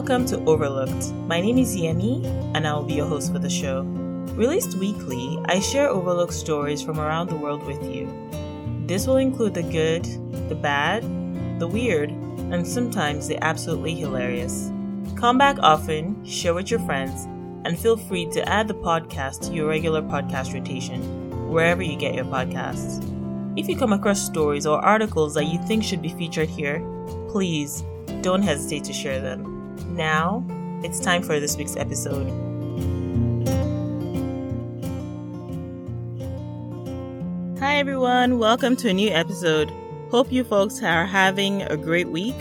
welcome to Overlooked. My name is Yemi, and I will be your host for the show. Released weekly, I share overlooked stories from around the world with you. This will include the good, the bad, the weird, and sometimes the absolutely hilarious. Come back often, share with your friends, and feel free to add the podcast to your regular podcast rotation, wherever you get your podcasts. If you come across stories or articles that you think should be featured here, please don't hesitate to share them. Now, it's time for this week's episode. Hi, everyone. Welcome to a new episode. Hope you folks are having a great week.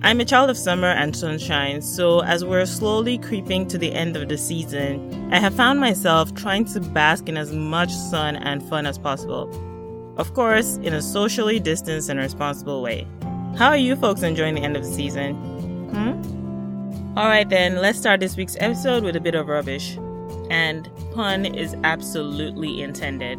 I'm a child of summer and sunshine, so as we're slowly creeping to the end of the season, I have found myself trying to bask in as much sun and fun as possible. Of course, in a socially distanced and responsible way. How are you folks enjoying the end of the season? Hmm? Alright then, let's start this week's episode with a bit of rubbish. And pun is absolutely intended.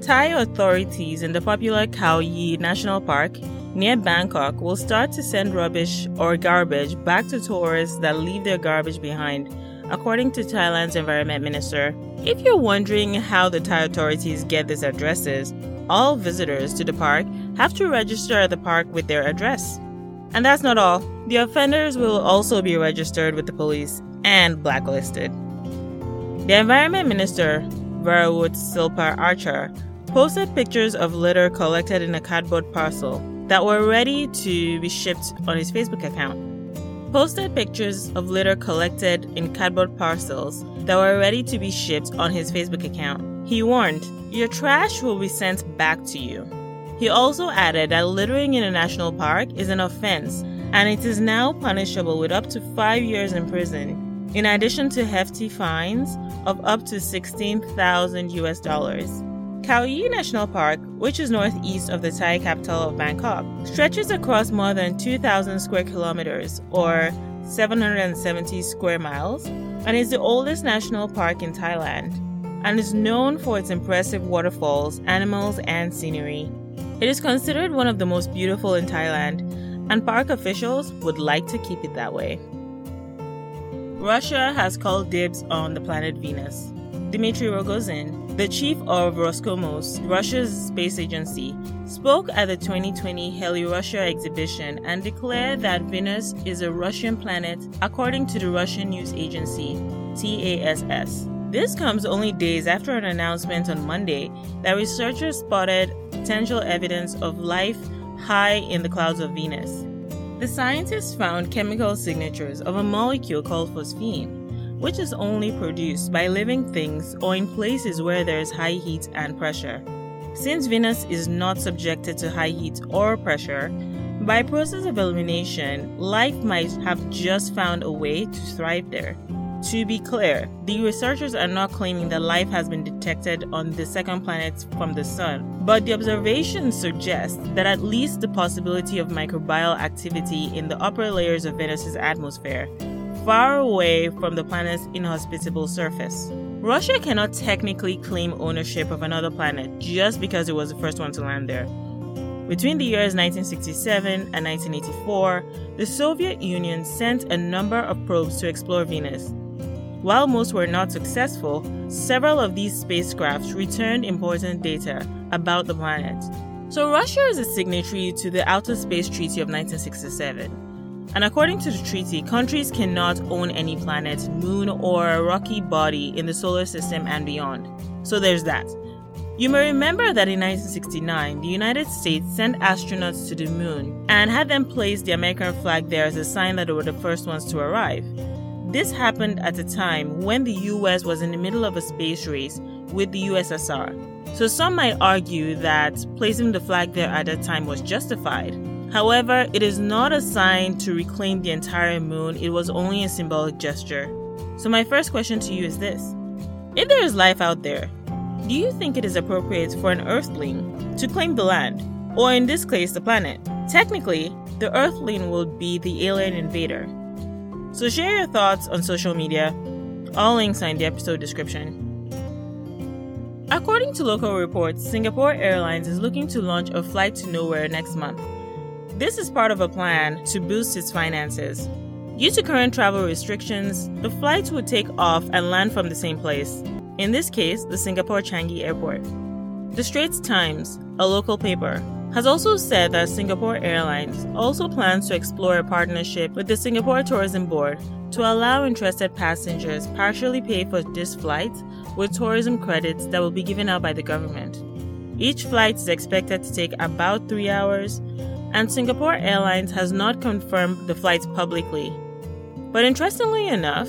Thai authorities in the popular Khao Yai National Park near Bangkok will start to send rubbish or garbage back to tourists that leave their garbage behind, according to Thailand's environment minister. If you're wondering how the Thai authorities get these addresses, all visitors to the park have to register at the park with their address. And that's not all. The offenders will also be registered with the police and blacklisted. The Environment Minister, Varawut Silpa-archa, posted pictures of litter collected in a cardboard parcel that were ready to be shipped on his Facebook account. Posted pictures of litter collected in cardboard parcels that were ready to be shipped on his Facebook account. He warned, Your trash will be sent back to you. He also added that littering in a national park is an offense and it is now punishable with up to five years in prison, in addition to hefty fines of up to 16,000 US dollars. Khao Yai National Park, which is northeast of the Thai capital of Bangkok, stretches across more than 2,000 square kilometers or 770 square miles and is the oldest national park in Thailand and is known for its impressive waterfalls, animals, and scenery. It is considered one of the most beautiful in Thailand, and park officials would like to keep it that way. Russia has called dibs on the planet Venus. Dmitry Rogozin, the chief of Roscosmos, Russia's space agency, spoke at the 2020 HeliRussia exhibition and declared that Venus is a Russian planet according to the Russian news agency TASS. This comes only days after an announcement on Monday that researchers spotted potential evidence of life high in the clouds of Venus. The scientists found chemical signatures of a molecule called phosphine, which is only produced by living things or in places where there is high heat and pressure. Since Venus is not subjected to high heat or pressure, by process of elimination, life might have just found a way to thrive there. To be clear, the researchers are not claiming that life has been detected on the second planet from the Sun, but the observations suggest that at least the possibility of microbial activity in the upper layers of Venus's atmosphere, far away from the planet's inhospitable surface. Russia cannot technically claim ownership of another planet just because it was the first one to land there. Between the years 1967 and 1984, the Soviet Union sent a number of probes to explore Venus, while most were not successful, several of these spacecrafts returned important data about the planet. So, Russia is a signatory to the Outer Space Treaty of 1967. And according to the treaty, countries cannot own any planet, moon, or rocky body in the solar system and beyond. So there's that. You may remember that in 1969, the United States sent astronauts to the moon and had them place the American flag there as a sign that they were the first ones to arrive. This happened at a time when the US was in the middle of a space race with the USSR. So some might argue that placing the flag there at that time was justified. However, it is not a sign to reclaim the entire moon, it was only a symbolic gesture. So, my first question to you is this If there is life out there, do you think it is appropriate for an Earthling to claim the land, or in this case, the planet? Technically, the Earthling would be the alien invader. So share your thoughts on social media. All links are in the episode description. According to local reports, Singapore Airlines is looking to launch a flight to nowhere next month. This is part of a plan to boost its finances. Due to current travel restrictions, the flights would take off and land from the same place, in this case, the Singapore Changi Airport. The Straits Times, a local paper, has also said that Singapore Airlines also plans to explore a partnership with the Singapore Tourism Board to allow interested passengers partially pay for this flight with tourism credits that will be given out by the government. Each flight is expected to take about 3 hours, and Singapore Airlines has not confirmed the flights publicly. But interestingly enough,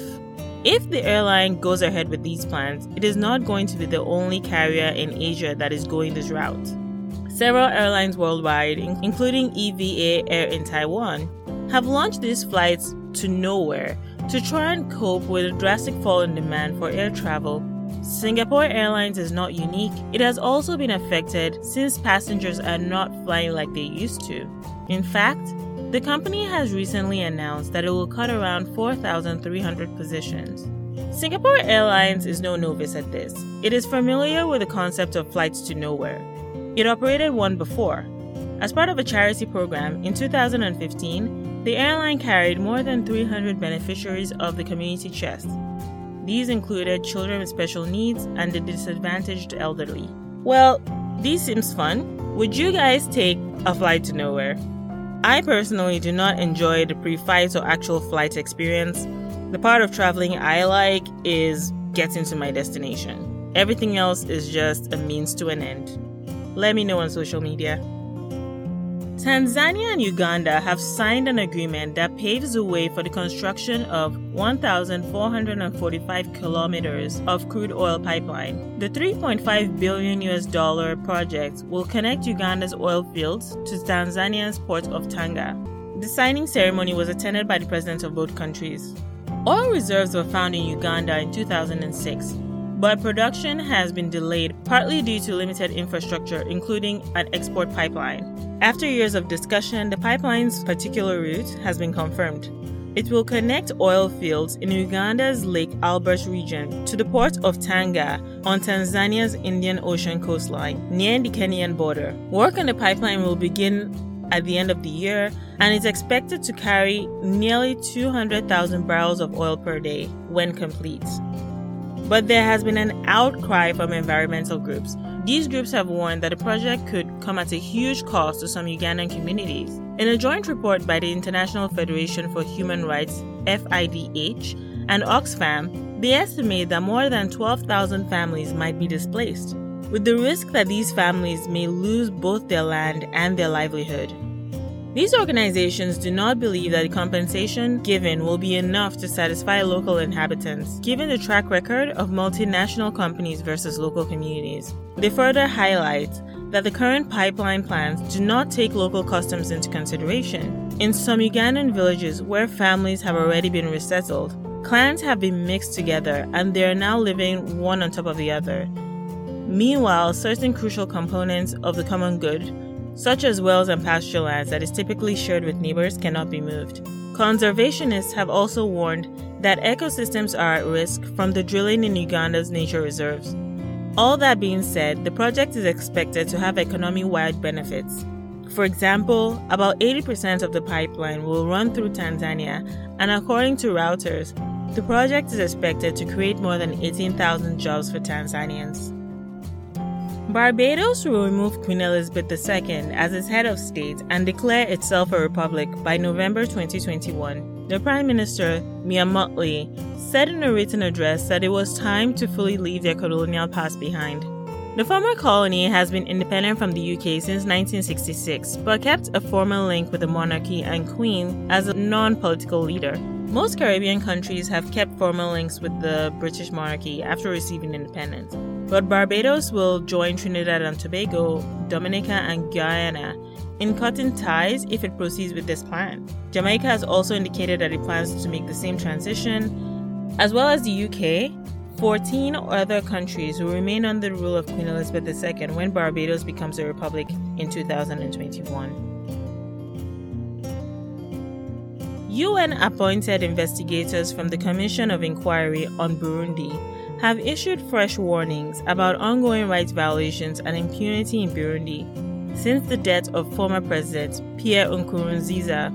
if the airline goes ahead with these plans, it is not going to be the only carrier in Asia that is going this route. Several airlines worldwide, including EVA Air in Taiwan, have launched these flights to nowhere to try and cope with a drastic fall in demand for air travel. Singapore Airlines is not unique. It has also been affected since passengers are not flying like they used to. In fact, the company has recently announced that it will cut around 4,300 positions. Singapore Airlines is no novice at this. It is familiar with the concept of flights to nowhere. It operated one before. As part of a charity program in 2015, the airline carried more than 300 beneficiaries of the community chest. These included children with special needs and the disadvantaged elderly. Well, this seems fun. Would you guys take a flight to nowhere? I personally do not enjoy the pre flight or actual flight experience. The part of traveling I like is getting to my destination. Everything else is just a means to an end. Let me know on social media. Tanzania and Uganda have signed an agreement that paves the way for the construction of 1,445 kilometers of crude oil pipeline. The 3.5 billion US dollar project will connect Uganda's oil fields to Tanzania's port of Tanga. The signing ceremony was attended by the presidents of both countries. Oil reserves were found in Uganda in 2006 but production has been delayed partly due to limited infrastructure, including an export pipeline. After years of discussion, the pipeline's particular route has been confirmed. It will connect oil fields in Uganda's Lake Albert region to the port of Tanga on Tanzania's Indian Ocean coastline near the Kenyan border. Work on the pipeline will begin at the end of the year and is expected to carry nearly 200,000 barrels of oil per day when complete. But there has been an outcry from environmental groups. These groups have warned that the project could come at a huge cost to some Ugandan communities. In a joint report by the International Federation for Human Rights, FIDH, and Oxfam, they estimate that more than 12,000 families might be displaced, with the risk that these families may lose both their land and their livelihood. These organizations do not believe that the compensation given will be enough to satisfy local inhabitants, given the track record of multinational companies versus local communities. They further highlight that the current pipeline plans do not take local customs into consideration. In some Ugandan villages where families have already been resettled, clans have been mixed together and they are now living one on top of the other. Meanwhile, certain crucial components of the common good such as wells and pasture lands that is typically shared with neighbors, cannot be moved. Conservationists have also warned that ecosystems are at risk from the drilling in Uganda's nature reserves. All that being said, the project is expected to have economy wide benefits. For example, about 80% of the pipeline will run through Tanzania, and according to Reuters, the project is expected to create more than 18,000 jobs for Tanzanians. Barbados will remove Queen Elizabeth II as its head of state and declare itself a republic by November 2021. The Prime Minister, Mia Mottley, said in a written address that it was time to fully leave their colonial past behind. The former colony has been independent from the UK since 1966, but kept a formal link with the monarchy and Queen as a non political leader. Most Caribbean countries have kept formal links with the British monarchy after receiving independence but Barbados will join Trinidad and Tobago, Dominica, and Guyana in cutting ties if it proceeds with this plan. Jamaica has also indicated that it plans to make the same transition, as well as the UK. 14 other countries will remain under the rule of Queen Elizabeth II when Barbados becomes a republic in 2021. UN appointed investigators from the Commission of Inquiry on Burundi have issued fresh warnings about ongoing rights violations and impunity in Burundi since the death of former President Pierre Nkurunziza,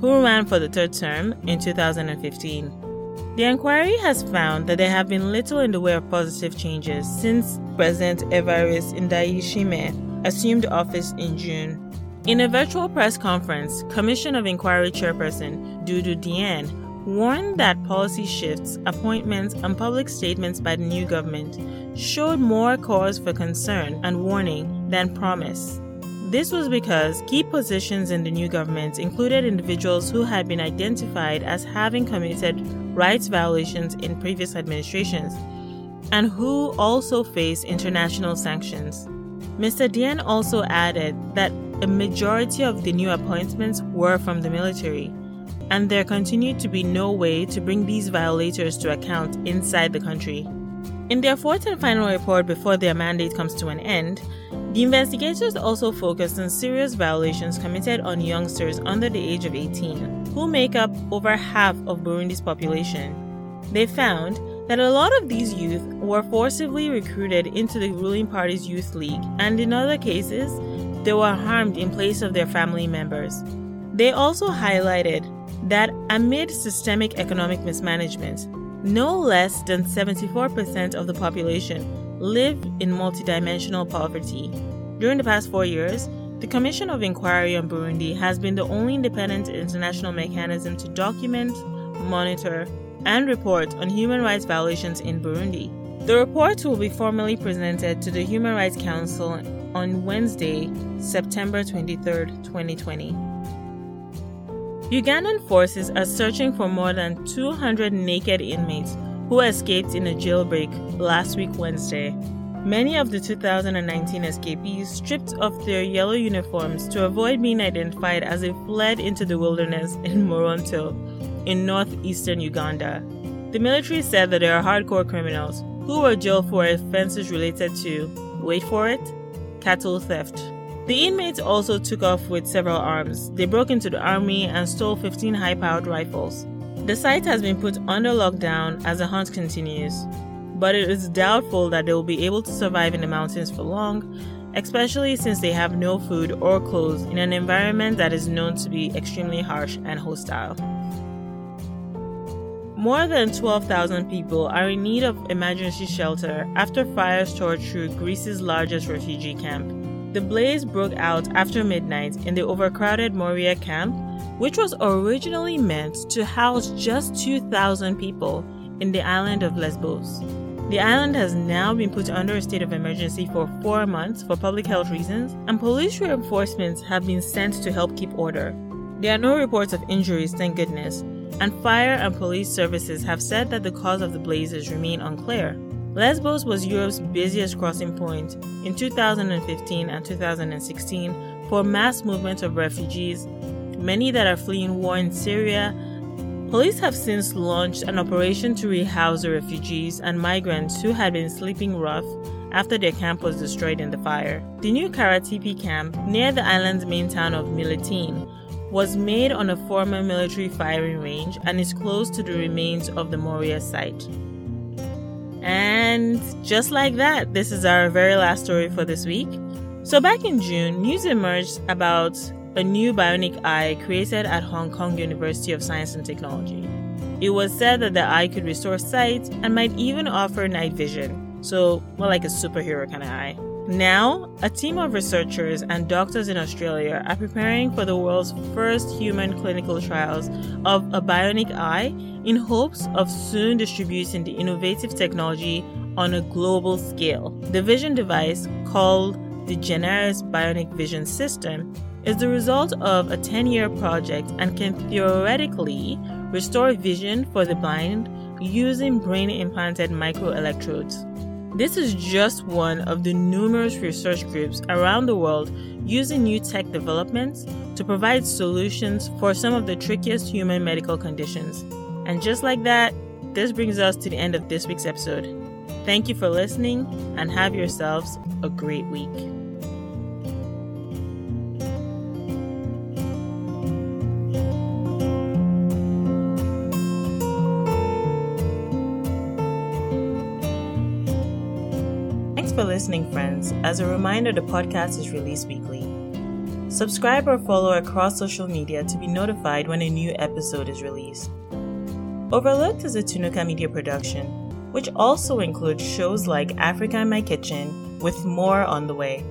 who ran for the third term in 2015. The inquiry has found that there have been little in the way of positive changes since President Evariste Ndayishimiye assumed office in June. In a virtual press conference, Commission of Inquiry Chairperson Doudou Diène warned that policy shifts, appointments, and public statements by the new government showed more cause for concern and warning than promise. This was because key positions in the new government included individuals who had been identified as having committed rights violations in previous administrations and who also face international sanctions. Mr. Diène also added that a majority of the new appointments were from the military, and there continued to be no way to bring these violators to account inside the country. In their fourth and final report before their mandate comes to an end, the investigators also focused on serious violations committed on youngsters under the age of 18, who make up over half of Burundi's population. They found that a lot of these youth were forcibly recruited into the ruling party's youth league, and in other cases, they were harmed in place of their family members. They also highlighted that amid systemic economic mismanagement, no less than 74% of the population live in multidimensional poverty. During the past four years, the Commission of Inquiry on Burundi has been the only independent international mechanism to document, monitor, and report on human rights violations in Burundi. The report will be formally presented to the Human Rights Council on Wednesday, September 23, 2020. Ugandan forces are searching for more than 200 naked inmates who escaped in a jailbreak last week Wednesday. Many of the 2019 escapees stripped off their yellow uniforms to avoid being identified as they fled into the wilderness in Moroto, in northeastern Uganda. The military said that they are hardcore criminals who were jailed for offenses related to, wait for it, cattle theft. The inmates also took off with several arms. They broke into the army and stole 15 high powered rifles. The site has been put under lockdown as the hunt continues, but it is doubtful that they will be able to survive in the mountains for long, especially since they have no food or clothes in an environment that is known to be extremely harsh and hostile. More than 12,000 people are in need of emergency shelter after fires tore through Greece's largest refugee camp. The blaze broke out after midnight in the overcrowded Moria camp, which was originally meant to house just 2,000 people in the island of Lesbos. The island has now been put under a state of emergency for four months for public health reasons, and police reinforcements have been sent to help keep order. There are no reports of injuries, thank goodness, and fire and police services have said that the cause of the blazes remain unclear. Lesbos was Europe's busiest crossing point in 2015 and 2016 for mass movement of refugees, many that are fleeing war in Syria. Police have since launched an operation to rehouse the refugees and migrants who had been sleeping rough after their camp was destroyed in the fire. The new Kara Tepe camp, near the island's main town of Mytilene, was made on a former military firing range and is close to the remains of the Moria site. And just like that, this is our very last story for this week. So, back in June, news emerged about a new bionic eye created at Hong Kong University of Science and Technology. It was said that the eye could restore sight and might even offer night vision, so more like a superhero kind of eye. Now, a team of researchers and doctors in Australia are preparing for the world's first human clinical trials of a bionic eye in hopes of soon distributing the innovative technology on a global scale. The vision device, called the Gennaris Bionic Vision System, is the result of a 10 year project and can theoretically restore vision for the blind using brain implanted microelectrodes. This is just one of the numerous research groups around the world using new tech developments to provide solutions for some of the trickiest human medical conditions. And just like that, this brings us to the end of this week's episode. Thank you for listening and have yourselves a great week. Listening, friends. As a reminder, the podcast is released weekly. Subscribe or follow across social media to be notified when a new episode is released. Overlooked is a Tunuka Media production, which also includes shows like Africa in My Kitchen, with more on the way.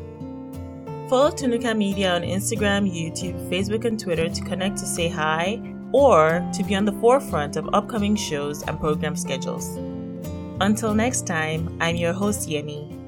Follow Tunuka Media on Instagram, YouTube, Facebook, and Twitter to connect to say hi or to be on the forefront of upcoming shows and program schedules. Until next time, I'm your host, Yemi.